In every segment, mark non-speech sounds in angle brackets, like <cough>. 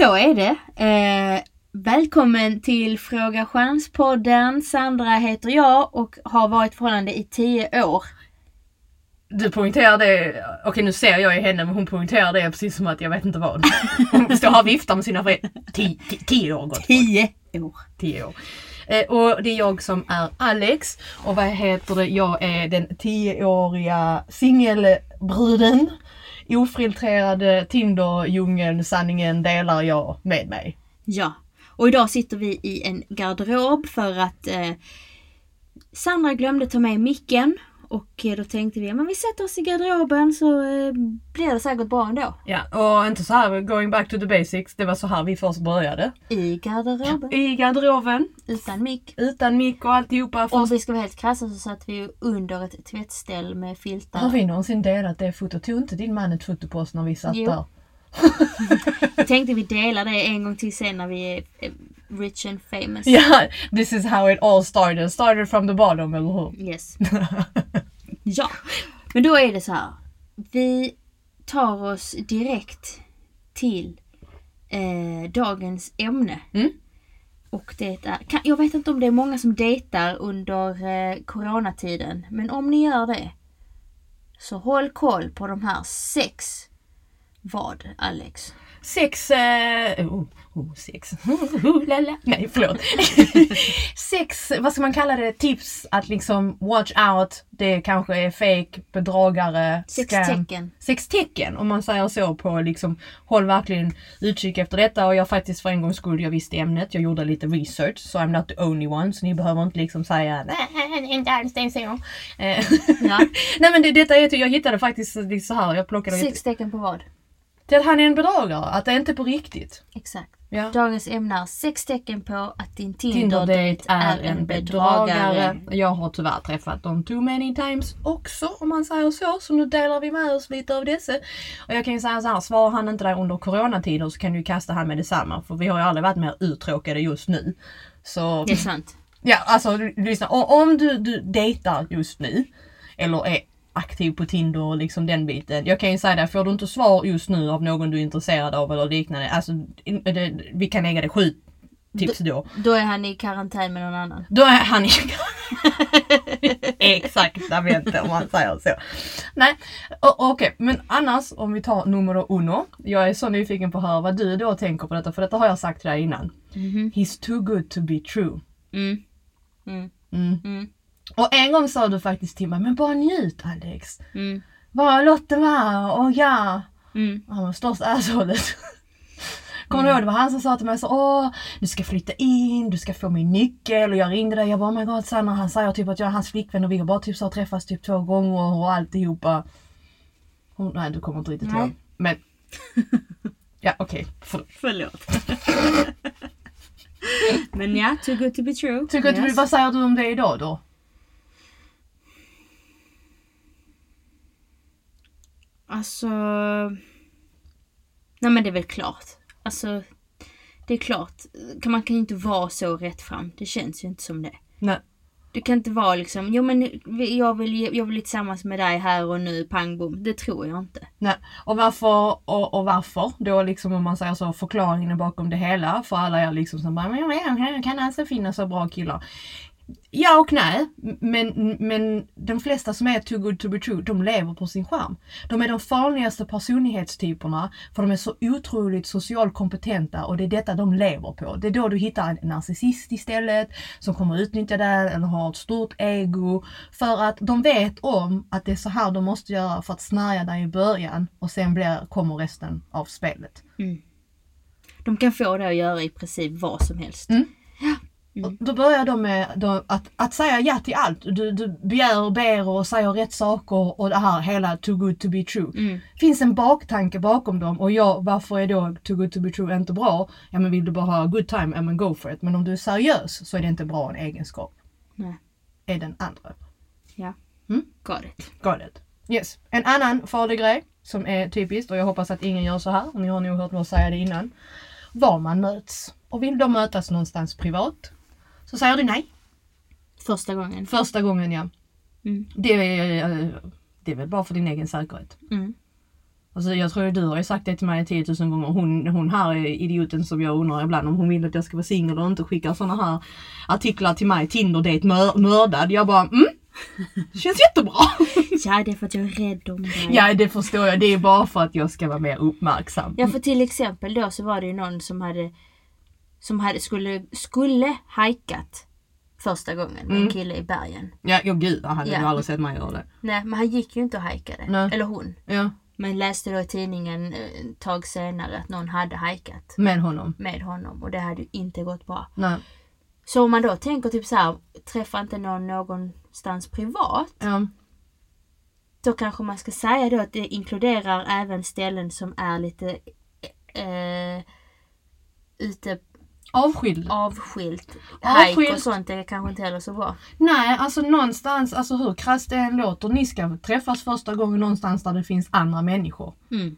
så är det. Eh, välkommen till Fråga Chans-podden. Sandra heter jag och har varit förhållande i tio år. Du poängterar det, okej nu ser jag ju henne men hon poängterar det precis som att jag vet inte vad. Hon står här och viftar med sina föräldrar. Tio, tio, tio år gott. Tio år. Tio år. Eh, och det är jag som är Alex och vad heter det, jag är den tioåriga singelbruden. Ofiltrerade Tinder-djungeln, sanningen delar jag med mig. Ja. Och idag sitter vi i en garderob för att eh, Sandra glömde ta med micken. Och eh, då tänkte vi, men vi sätter oss i garderoben så eh, blir det säkert bra ändå. Ja, och inte så här going back to the basics, det var så här vi först började. I garderoben. I garderoben, Utan mick. utan mick och alltihopa. Och Först vi ska vara helt krassa så satt vi under ett tvättställ med filtar. Har vi någonsin delat det fotot? Tog inte din man ett foto på oss när vi satt Jo. där? <laughs> Jag tänkte vi delar det en gång till sen när vi eh, rich and famous. Ja, this is how it all started. Started from the bottom, eller hur? Yes. <laughs> ja, men då är det så här. Vi tar oss direkt till eh, dagens ämne. Mm. Och det är, kan, jag vet inte om det är många som dejtar under eh, coronatiden. Men om ni gör det. Så håll koll på de här sex. Vad Alex? Sex... Eh, oh, oh, sex. <laughs> Oh, lala. Nej, förlåt. <laughs> sex, vad ska man kalla det, tips att liksom watch out. Det kanske är fake, bedragare, Sex scam. tecken. Sex tecken om man säger så på liksom håll verkligen utkik efter detta och jag faktiskt för en gångs skull, jag visste ämnet, jag gjorde lite research så I'm not the only one så ni behöver inte liksom säga nej, är inte alls det så. Eh, <laughs> nej men det, detta är, jag hittade faktiskt så här, jag plockade Sex tecken på vad? Till att han är en bedragare, att det är inte på riktigt. Exakt. Ja. Dagens ämne är sex tecken på att din Tinder-date Tinder-date är en bedragare. bedragare. Jag har tyvärr träffat dem too many times också om man säger så. Så nu delar vi med oss lite av dessa. Och jag kan ju säga så här, svarar han inte där under coronatider så kan du kasta han med detsamma. För vi har ju aldrig varit mer uttråkade just nu. Så Det är sant. ja, alltså lyssna. Om du, du dejtar just nu eller är aktiv på Tinder och liksom den biten. Jag kan ju säga det, får du inte svar just nu av någon du är intresserad av eller liknande. Alltså, in- det, vi kan lägga det sju tips då. Då är han i karantän med någon annan. Då är han i <laughs> exaktamente om man säger så. Nej, okej, men annars om vi tar numero uno. Jag är så nyfiken på att höra vad du då tänker på detta, för detta har jag sagt till dig innan. Mhm. He's too good to be true. Mm. Mm. Mm. Mm. Och en gång sa du faktiskt till mig, men bara njut Alex. Mm. Bara låt det vara, och ja. Mm. Han var största asshållet. <laughs> Kommer du ihåg, det var han som sa till mig så åh, du ska flytta in, du ska få min nyckel och jag ringde dig, jag bara oh my god Sanna, han säger typ att jag är hans flickvän och vi har bara typ så här träffats typ två gånger och alltihopa. Hon, nej du kommer inte riktigt ihåg. Men <laughs> Ja okej, förlåt. Förlåt. <laughs> Men ja, too good to be true. Att du, Yes. vad säger du om det idag då? Alltså... Nej men det är väl klart. Alltså... Det är klart. Man kan ju inte vara så rätt fram. Det känns ju inte som det. Nej. Du kan inte vara liksom, jo men jag vill, jag vill bli tillsammans med dig här och nu, pang bom. Det tror jag inte. Nej. Och varför, och, och varför då liksom om man säger så förklaringen bakom det hela för alla er liksom som bara men men, kan alltså finnas så bra killar. Ja och nej, men, men de flesta som är too good to be true, de lever på sin skärm. De är de farligaste personlighetstyperna för de är så otroligt socialt kompetenta och det är detta de lever på. Det är då du hittar en narcissist istället som kommer utnyttja det eller har ett stort ego. För att de vet om att det är så här de måste göra för att snärja dig i början och sen blir, kommer resten av spelet. De kan få det att göra i princip vad som helst. Mm. Mm. Då börjar de med då, att, att säga ja till allt. Du, du begär och ber och säger rätt saker och det här hela too good to be true. Mm. Finns en baktanke bakom dem och ja, varför är då too good to be true inte bra? Ja men vill du bara ha good time, ja men go for it. Men om du är seriös så är det inte bra en egenskap. Nej. Är den andra. Ja. Mm. Got it. Got it. Yes. En annan farlig grej som är typiskt och jag hoppas att ingen gör så här. Ni har nog hört mig säga det innan. Var man möts. Och vill de mötas någonstans privat så säger du nej. Första gången. Första gången ja. Mm. Det är, eh, det är väl bara för din egen säkerhet. Mm. Alltså jag tror du har sagt det till mig 10 000 gånger. Hon, hon här är idioten som jag undrar ibland om hon vill att jag ska vara singel och inte skickar såna här artiklar till mig. Tinder-date mör, mördad. Jag bara mm. Känns jättebra. <laughs> Ja, det är för att jag är rädd om dig. ja det förstår jag. Det är bara för att jag ska vara mer uppmärksam. Ja, för till exempel då så var det ju någon som hade som hade, skulle, skulle hajkat första gången med en Mm. kille i bergen. Ja, ja gud jag hade Ja. ju aldrig sett mig göra det. Nej, men han gick ju inte och hajkade. Nej. Eller hon. Ja, Men läste då i tidningen eh, ett tag senare att någon hade hajkat med honom. med honom och det hade ju inte gått bra. Nej. Så om man då tänker typ så här, träffa inte någon någonstans privat. Ja. Då kanske man ska säga då att det inkluderar även ställen som är lite eh, ute Avskild. avskilt. Hajk Avskilt. och sånt är kanske inte heller så bra. Nej, alltså någonstans, alltså hur krasst det än låter, ni ska träffas första gången någonstans där det finns andra människor. Mm.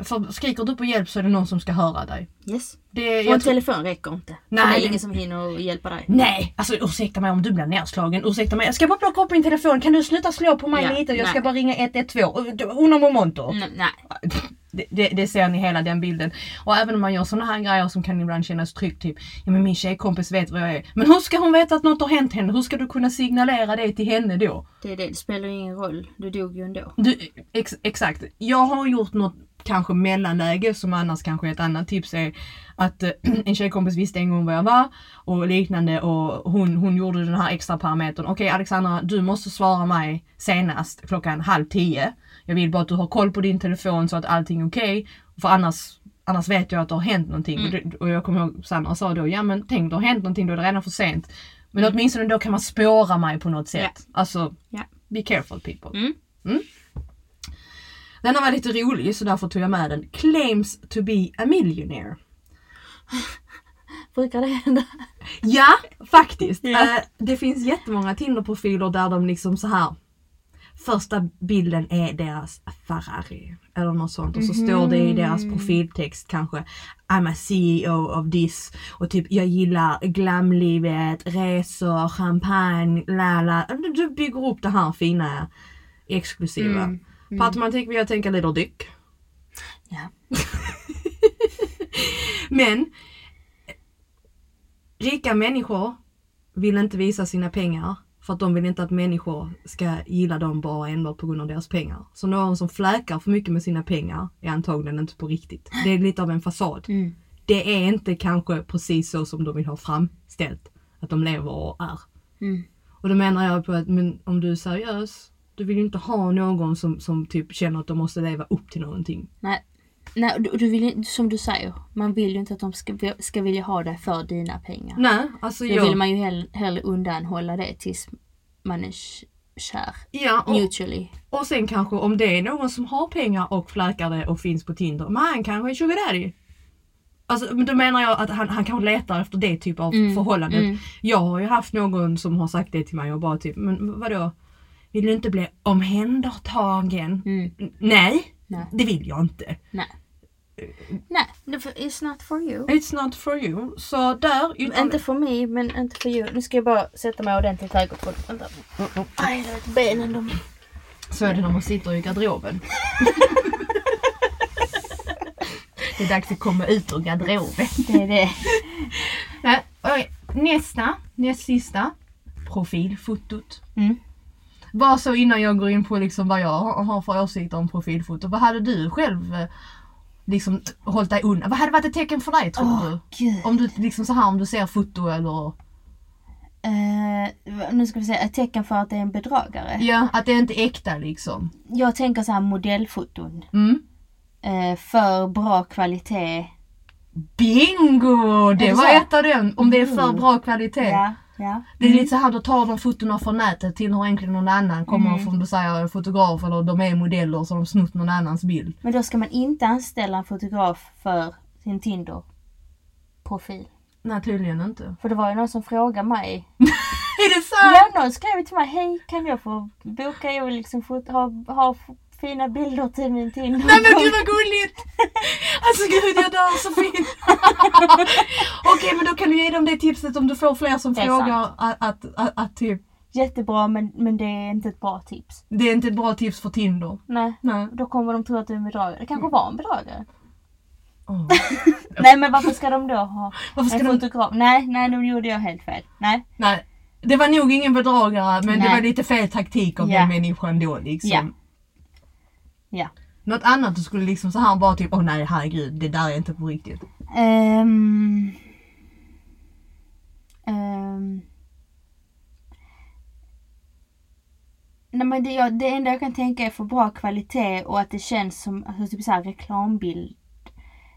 För skriker du på hjälp så är det någon som ska höra dig. Yes. Det, Och en telefon räcker inte. Nej. Det är ingen som hinner hjälpa dig. Nej, alltså ursäkta mig om du blir nedslagen. Ursäkta mig, jag ska bara plocka upp min telefon. Kan du sluta slå på mig Ja, lite? Jag ska nej. bara ringa 112. Uno momento. Mm, nej. <laughs> Det, det, det ser ni hela den bilden. Och även om man gör såna här grejer som kan ibland kännas tryggt. Typ, ja men min tjejkompis vet vad jag är. Men hur ska hon veta att något har hänt henne? Hur ska du kunna signalera det till henne då? Det, är det. det spelar ju ingen roll. Du dog ju ändå. Du, ex, exakt. Jag har gjort något kanske mellanläge som annars kanske ett annat tips är att eh, <clears throat> en tjejkompis visste en gång vad jag var och liknande och hon, hon gjorde den här extra parametern. Okej Alexandra, du måste svara mig senast klockan halv tio. Jag vill bara att du har koll på din telefon så att allting är okej. För annars, annars vet jag att det har hänt någonting. Och, det, och jag kommer ihåg Sandra sa då, ja men tänk det har hänt någonting, då är det redan för sent. Men åtminstone då kan man spåra mig på något sätt. Alltså, Ja. be careful people. Mm. Denna var lite rolig så därför tog jag med den. Claims to be a millionaire. <laughs> Brukar det hända? Ja, faktiskt. Ja. Eh, det finns jättemånga Tinder-profiler där de liksom så här. Första bilden är deras Ferrari eller något sånt och så står det i deras profiltext kanske I'm a CEO of this och typ jag gillar glamlivet, resor, champagne, la la. Du- bygger upp det här fina exklusiva. Mm, På automatik vill jag tänka Little Dick. Ja. <laughs> Men rika människor vill inte visa sina pengar för att de vill inte att människor ska gilla dem bara enbart på grund av deras pengar. Så någon som fläkar för mycket med sina pengar är antagligen inte på riktigt. Det är lite av en fasad. Mm. Det är inte kanske precis så som de vill ha framställt att de lever och är. Mm. Och då menar jag på att men om du är seriös, du vill ju inte ha någon som, som typ känner att de måste leva upp till någonting. Nej. Nej, du, du vill, som du säger, man vill ju inte att de ska, ska vilja ha det för dina pengar. Nej, alltså Då jag... vill man ju hell, hellre undanhålla det tills man är kär. Ja, och, Mutually. Och sen kanske om det är någon som har pengar och fläkar det och finns på Tinder, men han kanske är sugar daddy. Alltså men då menar jag att han, han kanske letar efter det typ av Mm, förhållande. mm. Jag har ju haft någon som har sagt det till mig och bara typ, men vadå? Vill du inte bli omhändertagen? Mm. Nej, Nej. det vill jag inte. Nej. Nej, it's not for you. It's not for you. Så där... Inte för mig, men inte för you. Nu ska jag bara sätta mig ordentligt trädgårdsbordet. Vänta. Aj, det vet benen de... Så är det när man sitter i garderoben. det är dags att komma ut ur garderoben. Det är det. Nej, oj, nästa, näst sista. Profilfotot. Mm. Bara så innan jag går in på liksom vad jag har har för åsikter om profilfoto. Vad hade du själv eh, liksom hållit dig undan? Vad hade varit ett tecken för dig tror Åh, du? gud. Om du liksom så här om du ser foto eller Eh, nu ska vi se, ett tecken för att det är en bedragare. ja, att det inte är äkta liksom. Jag tänker så här modellfoton. Mm. Eh, för bra kvalitet. Bingo! Det det var så? ett av dem. Om det är för bra kvalitet. Ja, ja. Det är lite så här, då tar de fotona från nätet, tillhör egentligen någon annan, kommer Mm. från du säger, en fotograf eller de är modeller så de har snott någon annans bild. Men då ska man inte anställa en fotograf för sin Tinder-profil. Nej tydligen inte. För det var ju någon som frågade mig. <laughs> Är det sant? Ja, någon skrev till mig, hej kan jag få boka, jag vill liksom ha, ha fina bilder till min Tinder. Nej men gud vad gulligt! Alltså gud jag dör så fint! <laughs> Okej men då kan du ge dem det tipset om du får fler som Det frågar att, att, att, att typ jättebra men, men det är inte ett bra tips. Det är inte ett bra tips för Tinder. Nej. Nej. Då kommer de tro att du är en bedragare. Det kanske var en bedragare. Åh. <laughs> <laughs> Nej men varför ska de då ha Varför ska en de... fotograf? Nej, nej nu gjorde jag helt fel. Nej. Nej. Det var nog ingen bedragare men det Nej. var lite fel taktik av Ja. den människan då liksom. Ja. Ja. Något annat du skulle liksom så här bara typ, åh nej herregud, det där är inte på riktigt. Ehm. Ehm. Nej men det, jag, det enda jag kan tänka är för bra kvalitet och att det känns som alltså, typ så här reklambild.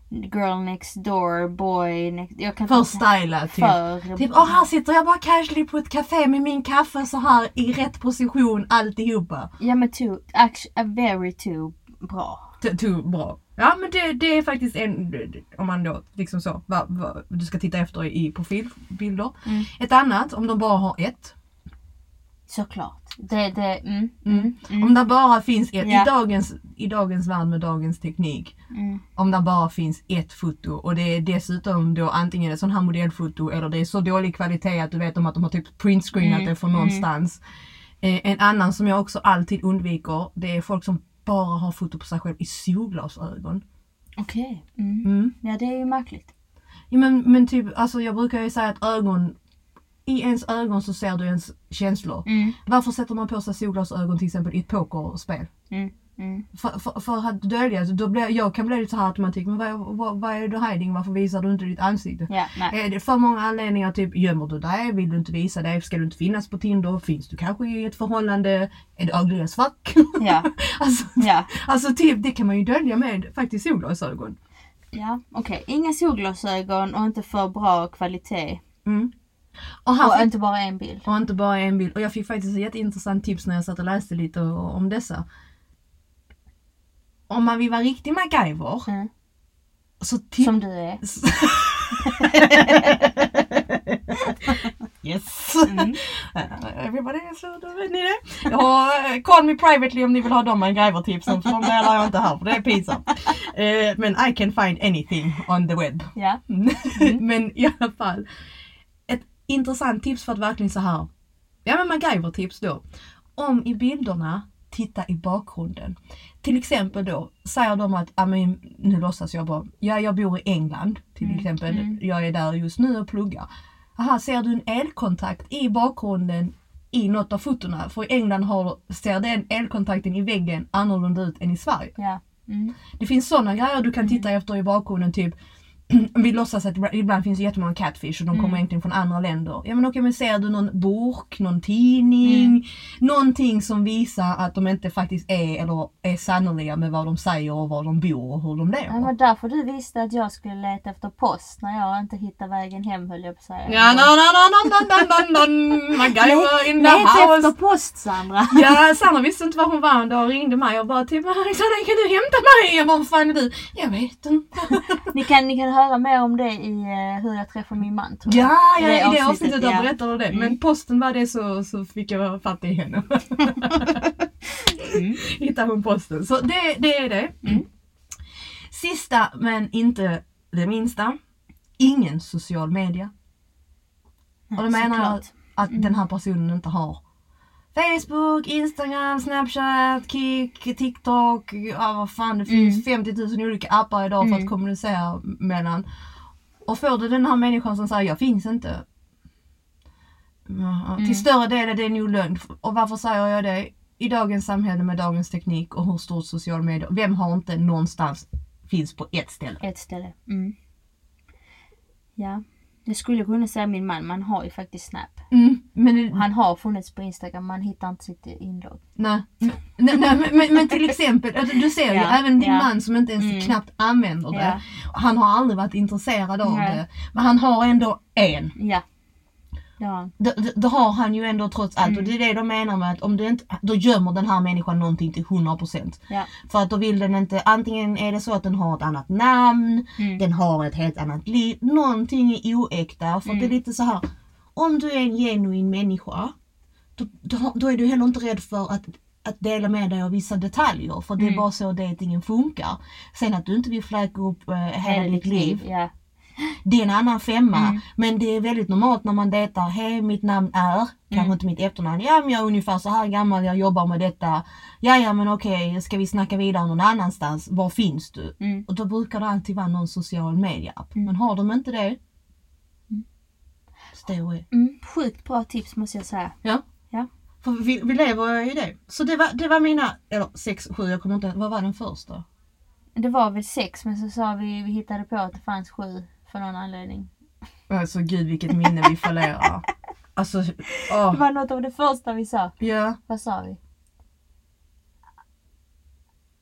Girl next door, boy next... Jag kan För stylat typ. För... Typ, åh här sitter jag bara casually på ett café med min kaffe så här i rätt position alltihopa. Ja men too, actually, a very too bra. T- Too bra. Ja men det, det är faktiskt en, om man då liksom så, vad, vad du ska titta efter i profilbilder. Mm. Ett annat, om de bara har ett. Såklart. Det, det, mm, Mm. mm, mm, Om det bara finns ett, Ja. i, dagens, i dagens värld med dagens teknik. mm. Om det bara finns ett foto och det är dessutom då antingen ett sånt här modellfoto eller det är så dålig kvalitet att du vet om att de har typ printscreenat Mm, det från någonstans. Eh, en annan som jag också alltid undviker det är folk som bara har foto på sig själv i solglasögon. Okej. Mm. Ja det är ju märkligt. Ja, men, men typ, alltså jag brukar ju säga att ögon, i ens ögon så ser du ens känslor. Mm. Varför sätter man på sig solglasögon till exempel i ett pokerspel? Mm. Mm. För, för, för att dölja, då blir, jag kan bli lite så här automatik, men vad, vad, vad är du hiding? Varför visar du inte ditt ansikte? Ja, nej. Är det för många anledningar, typ gömmer du dig? Vill du inte visa dig? Ska du inte finnas på Tinder? Finns du kanske i ett förhållande? Är det ugly as fuck? Ja. <laughs> alltså, Ja. alltså typ, det kan man ju dölja med faktiskt solglasögon. Ja, okej. Inga solglasögon och inte för bra kvalitet. Mm. Och här Och fick, inte bara en bild. och inte bara en bild. Och jag fick faktiskt ett jätteintressant tips när jag satt och läste lite om dessa. Om man vill vara riktig MacGyver Mm. så Som du är. <laughs> yes! Mm. Everybody, då vet ni det. Jag eh, call me privately om ni vill ha de MacGyver-tipsen för de delar jag inte här för det är pinsamt. Eh, men I can find anything on the web. Ja. <laughs> men i alla fall. Intressant tips för att verkligen så här. Ja men MacGyver-tips då. Om i bilderna titta i bakgrunden. Till exempel då säger de att, ja men nu låtsas jag bara, ja jag bor i England till Mm, exempel. mm. Jag är där just nu och pluggar. Aha, ser du en elkontakt i bakgrunden i något av fotona? För i England har, ser den elkontakten i väggen annorlunda ut än i Sverige. Ja. Mm. Det finns sådana grejer du kan titta efter i bakgrunden typ vi låtsas att ibland finns det jättemånga catfish och de kommer mm. egentligen från andra länder. Ja men okej men ser du någon burk, någon tidning, mm. någonting som visar att de inte faktiskt är eller är sannolika med vad de säger och var de bor och hur de lever. Det var därför du visste att jag skulle leta efter post när jag inte hittade vägen hem höll jag på att säga. Ja, no, no, no, no, no, no, no, MacGyver in the house. Leta efter post Sandra. ja, Sandra visste inte var hon var en dag och ringde mig och bara typ kan du hämta mig? Jag bara, vad fan är du? Jag vet inte. ni kan, ni kan höra mer om det i eh, hur jag träffade min man tror jag. Ja, i det avsnittet, avsnittet ja. berättade du det. Mm. Men posten var det så, så fick jag fatt i henne. Mm. <laughs> Hittade hon posten. Så det, det är det. Mm. Sista men inte det minsta. Ingen social media. Och då menar jag att Mm. den här personen inte har Facebook, Instagram, Snapchat, Kik, TikTok, ja vad fan det finns 50 000 olika appar idag för Mm. att kommunicera mellan. Och får du den här människan som säger jag finns inte. Mm. Till större del är det nog lögn. Och varför säger jag det? I dagens samhälle med dagens teknik och hur stort social media, vem har inte någonstans finns på ett ställe? Ett ställe. Mm. Ja. Jag skulle kunna säga min man, man har ju faktiskt Snap. Mm, men det, han har funnits på Instagram, man hittar inte sitt inlogg. Nej, nej, nej men, men, men till exempel, alltså, du ser ju Ja, även din ja. man som inte ens Mm. knappt använder det. Ja. Han har aldrig varit intresserad av Nej. det. Men han har ändå en. Ja. Ja. Då, har han ju ändå trots allt Mm. och det är det de menar med att om du inte, då gömmer den här människan någonting till 100%. Ja. För att då vill den inte, antingen är det så att den har ett annat namn, Mm. den har ett helt annat liv, någonting är oäkta. För att det är Mm. lite så här. om du är en genuin människa, då, då, då är du heller inte rädd för att, att dela med dig av vissa detaljer. För det är Mm. bara så datingen funkar. Sen att du inte vill fläka upp eh, hela ditt liv. Ja. Det är en annan femma. Mm. Men det är väldigt normalt när man dejtar, hej mitt namn är, kanske Mm. inte mitt efternamn, ja men jag är ungefär så här gammal, jag jobbar med detta. Ja ja men okej, ska vi snacka vidare någon annanstans, var finns du? Mm. Och då brukar det alltid vara någon social media-app. Mm. Men har de inte det, stay away. Mm. Sjukt bra tips måste jag säga. Ja. Ja. För vi, vi lever i det. Så det var, det var mina, eller sex, sju, jag kommer inte vad var den första? Det var väl sex men så sa vi, vi hittade på att det fanns sju för någon anledning. Alltså gud vilket minne vi förlorar. Alltså, <laughs> åh. Det var något av det första vi sa. Ja, Vad sa vi?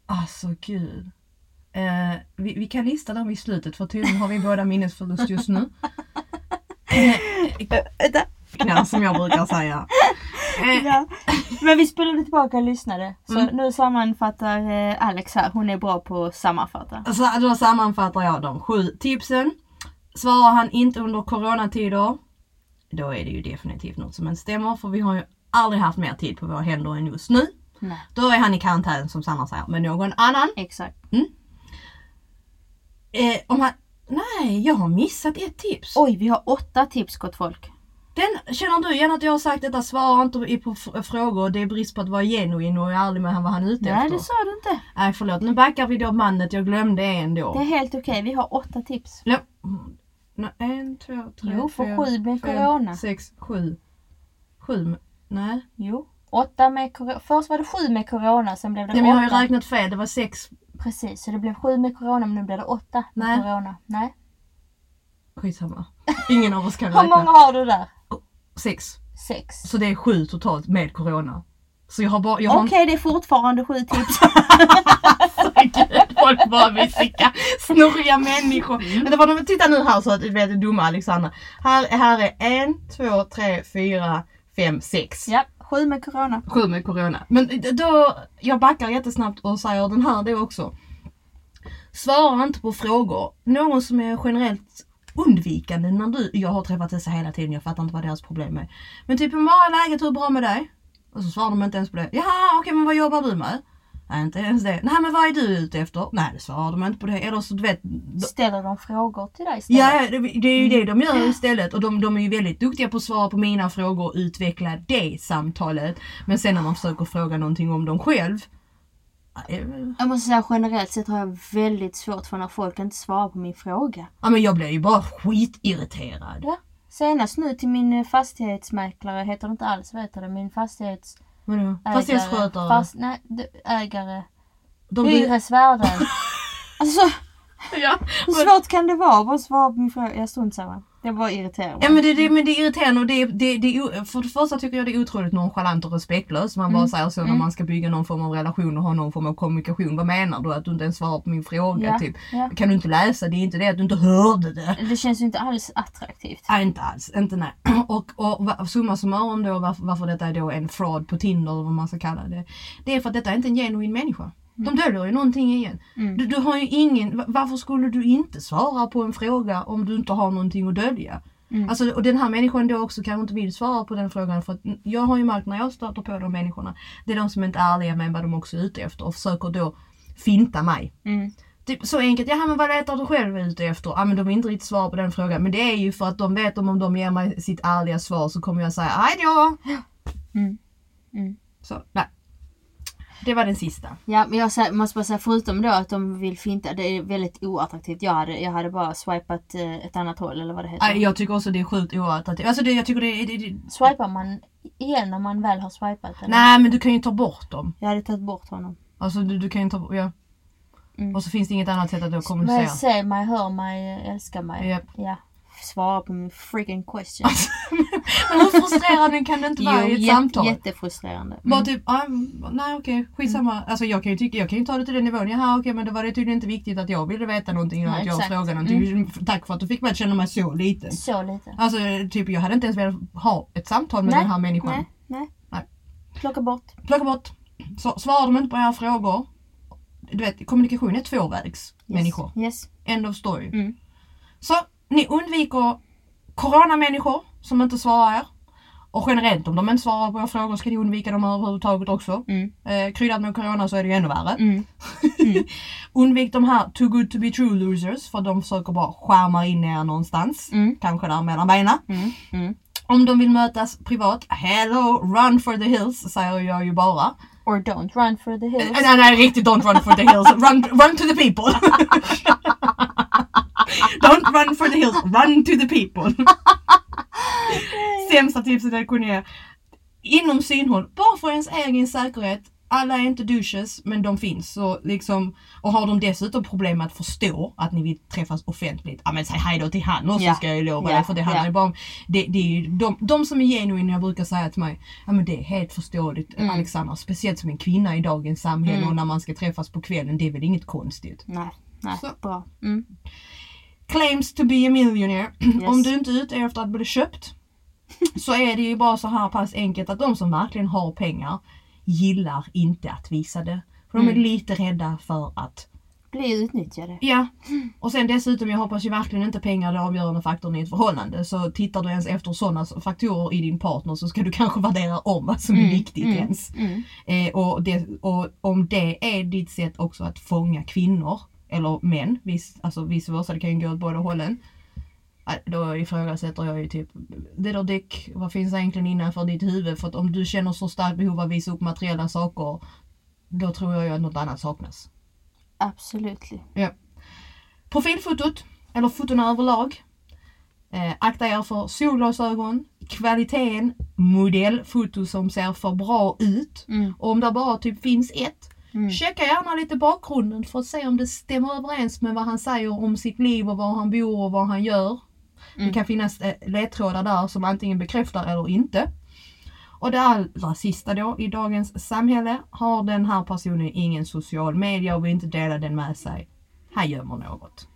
alltså gud. Eh, vi, vi kan lista dem i slutet för tydligen har vi båda minnesförlust just nu. <laughs> Vänta. Ja, som jag brukar säga. Eh, Ja. Men vi spelade tillbaka och lyssnade. Så Mm. nu sammanfattar eh, Alex här. Hon är bra på att sammanfatta. så då sammanfattar jag de sju tipsen. Svarar han inte under coronatider, då är det ju definitivt något som inte stämmer för vi har ju aldrig haft mer tid på våra händer än just nu. Nej, Då är han i karantän som Sanna säger med någon annan. exakt. Eh, om han... Nej, jag har missat ett tips. Oj, vi har åtta tips gott folk. Den, känner du igen att jag har sagt detta? Svara inte på frågor. Det är brist på att vara genuin och ärlig med vad han är ute Nej, efter. det sa du inte. Nej, förlåt. Nu backar vi då bandet. Jag glömde en då. Det är helt okej. Vi har åtta tips. Ja. Nej, En, två, tre, Jo, för fyra, sju med fem, corona. sex, sju. Sju. Nej. Jo. Åtta med corona. Först var det sju med corona, sen blev det Nej men jag har ju åtta. räknat fel. Det var sex. Precis, så det blev sju med corona men nu blir det åtta med Nej. corona. Nej. Skitsamma. Ingen av oss kan Hur många räkna. har du där? Sex. Sex. Så det är sju totalt med corona. Så jag har bara... Jag har Okej, det är fortfarande sju tips. <laughs> Gud, folk bara vi vilka snurriga människor. Men det var, titta nu här så att du vet det dumma Alexandra. Här, här är en, två, tre, fyra, fem, sex. ja, sju med corona. Sju med corona. Men då, jag backar jättesnabbt och säger den här då också. Svara inte på frågor. Någon som är generellt undvikande när du, jag har träffat dessa hela tiden, jag fattar inte vad deras problem är. Men typ hur är läget, hur det bra med dig? Och så svarar de inte ens på det. Jaha, okej men vad jobbar du med? Nej inte ens det. Nej men vad är du ute efter? Nej det svarar de inte på det. Eller så du vet. Ställer de frågor till dig istället? Ja det, det är ju det de gör istället och de, de är ju väldigt duktiga på att svara på mina frågor och utveckla det samtalet. Men sen när man försöker fråga någonting om dem själv. Jag måste säga generellt sett har jag väldigt svårt för när folk inte svarar på min fråga. Ja men jag blir ju bara skitirriterad. Ja. Senast nu till min eh, fastighetsmäklare, heter det inte alls, vad heter det? Min fastighetsägare. Vadå? Fastighetsskötare. Fast, nej, ägare. De blir- Hyresvärden. <laughs> alltså ja. hur svårt kan det vara? Bara svara på min fråga. Jag står inte samma. Jag bara irriterar mig. Ja men det, det, men det är irriterande och det, det, det, för det första tycker jag det är otroligt nonchalant och respektlöst. Man bara Mm. säger så när Mm. man ska bygga någon form av relation och ha någon form av kommunikation. Vad menar du? Att du inte ens svarar på min fråga? Ja, Typ. ja. Kan du inte läsa? Det är inte det att du inte hörde det. Det känns ju inte alls attraktivt. Nej inte alls, inte nej. <clears throat> Och, och summa summarum då varför, varför detta är då en fraud på Tinder eller vad man ska kalla det. Det är för att detta är inte en genuin människa. De döljer ju någonting igen. Mm. Du, du har ju ingen, va- varför skulle du inte svara på en fråga om du inte har någonting att dölja? Mm. Alltså, och den här människan då också kanske inte vill svara på den frågan för att jag har ju märkt när jag stöter på de människorna, det är de som inte är ärliga med vad de också är ute efter och försöker då finta mig. Mm. Typ så enkelt, ja men vad letar du själv ute efter? Ja men de vill inte riktigt svara på den frågan. Men det är ju för att de vet om, om de ger mig sitt ärliga svar så kommer jag säga hej då. Mm. Mm. Så, nej. Det var den sista. Ja, men jag måste bara säga förutom då att de vill finta, det är väldigt oattraktivt. Jag hade, jag hade bara swipat eh, ett annat håll eller vad det heter. Jag tycker också det är sjukt oattraktivt. Alltså det, jag tycker det, det, det Swipar man igen när man väl har swipat? Eller? Nej men du kan ju ta bort dem. Jag hade tagit bort honom. Alltså du, du kan ju ta bort, ja. Mm. Och så finns det inget annat sätt att då kommunicera. se mig, hör mig, älskar mig. Japp. Ja. Svara på min freaking question. <laughs> Men hur frustrerande kan det inte vara i ett jät- samtal? jättefrustrerande. Bara Mm. typ, ah, nej okej, skitsamma. Alltså jag kan ju tycka, jag kan ju ta det till den nivån. Jaha okej men då var det tydligen inte viktigt att jag ville veta någonting Nej, att jag exakt. frågade någonting. Tack för att du fick mig att känna mig så liten. Så lite. Alltså typ jag hade inte ens velat ha ett samtal med Nej, den här människan. Nej, nej. Nej. Plocka bort. Plocka bort. Så, svarar de inte på era frågor. Du vet kommunikation är tvåvägs Yes. människor. Yes. End of story. Mm. Så ni undviker coronamänniskor som inte svarar er. Och generellt om de inte svarar på era frågor ska ni undvika dem överhuvudtaget också. Mm. Eh, kryddat med corona så är det ju ännu värre. Mm. <laughs> Undvik de här too good to be true losers för de försöker bara skärma in er någonstans. Mm. Kanske där mellan benen. Mm. Mm. Om de vill mötas privat, hello, run for the hills säger jag ju bara. Or don't run for the hills. Nej, nej, riktigt don't run for the hills. <laughs> Run, run to the people. <laughs> don't run for the hills, run to the people. <laughs> Sämsta tipset jag kunde ge. Inom synhåll, bara för ens egen säkerhet. Alla är inte douches, men de finns. Så liksom, och har de dessutom problem med att förstå att ni vill träffas offentligt, ja men säg hej då till han också ska jag ju lova dig. För det handlar ju bara om, det, det är ju de, de som är genuina, jag brukar säga till mig, ja men det är helt förståeligt Mm. Alexandra, speciellt som en kvinna i dagens samhälle Mm. och när man ska träffas på kvällen, det är väl inget konstigt. Nej, nej, Så. bra. Mm. Claims to be a millionaire. <clears throat> Yes. Om du inte är ute efter att bli köpt <laughs> så är det ju bara så här pass enkelt att de som verkligen har pengar gillar inte att visa det. För de är Mm. lite rädda för att, Bli utnyttjade. ja. Och sen dessutom, jag hoppas ju verkligen inte pengar är avgörande faktorn i ett förhållande. Så tittar du ens efter sådana faktorer i din partner så ska du <laughs> kanske värdera om vad som är Mm, viktigt mm, ens. Mm. Eh, och, det, och om det är ditt sätt också att fånga kvinnor, eller män, vis, alltså vice versa, det kan ju gå åt båda hållen. Nej, Då ifrågasätter jag ju typ, little dick, vad finns egentligen innanför ditt huvud? För att om du känner så starkt behov av att visa upp materiella saker, då tror jag ju att något annat saknas. Absolut. Profilfotot, eller fotona överlag. Eh, akta er för solglasögon, kvaliteten, modellfoto som ser för bra ut. Mm. Och om det bara typ finns ett, Mm. checka gärna lite bakgrunden för att se om det stämmer överens med vad han säger om sitt liv och var han bor och vad han gör. Det Mm. kan finnas eh, ledtrådar där som antingen bekräftar eller inte. Och det allra sista då, i dagens samhälle har den här personen ingen social media och vill inte dela den med sig. Han gömmer något.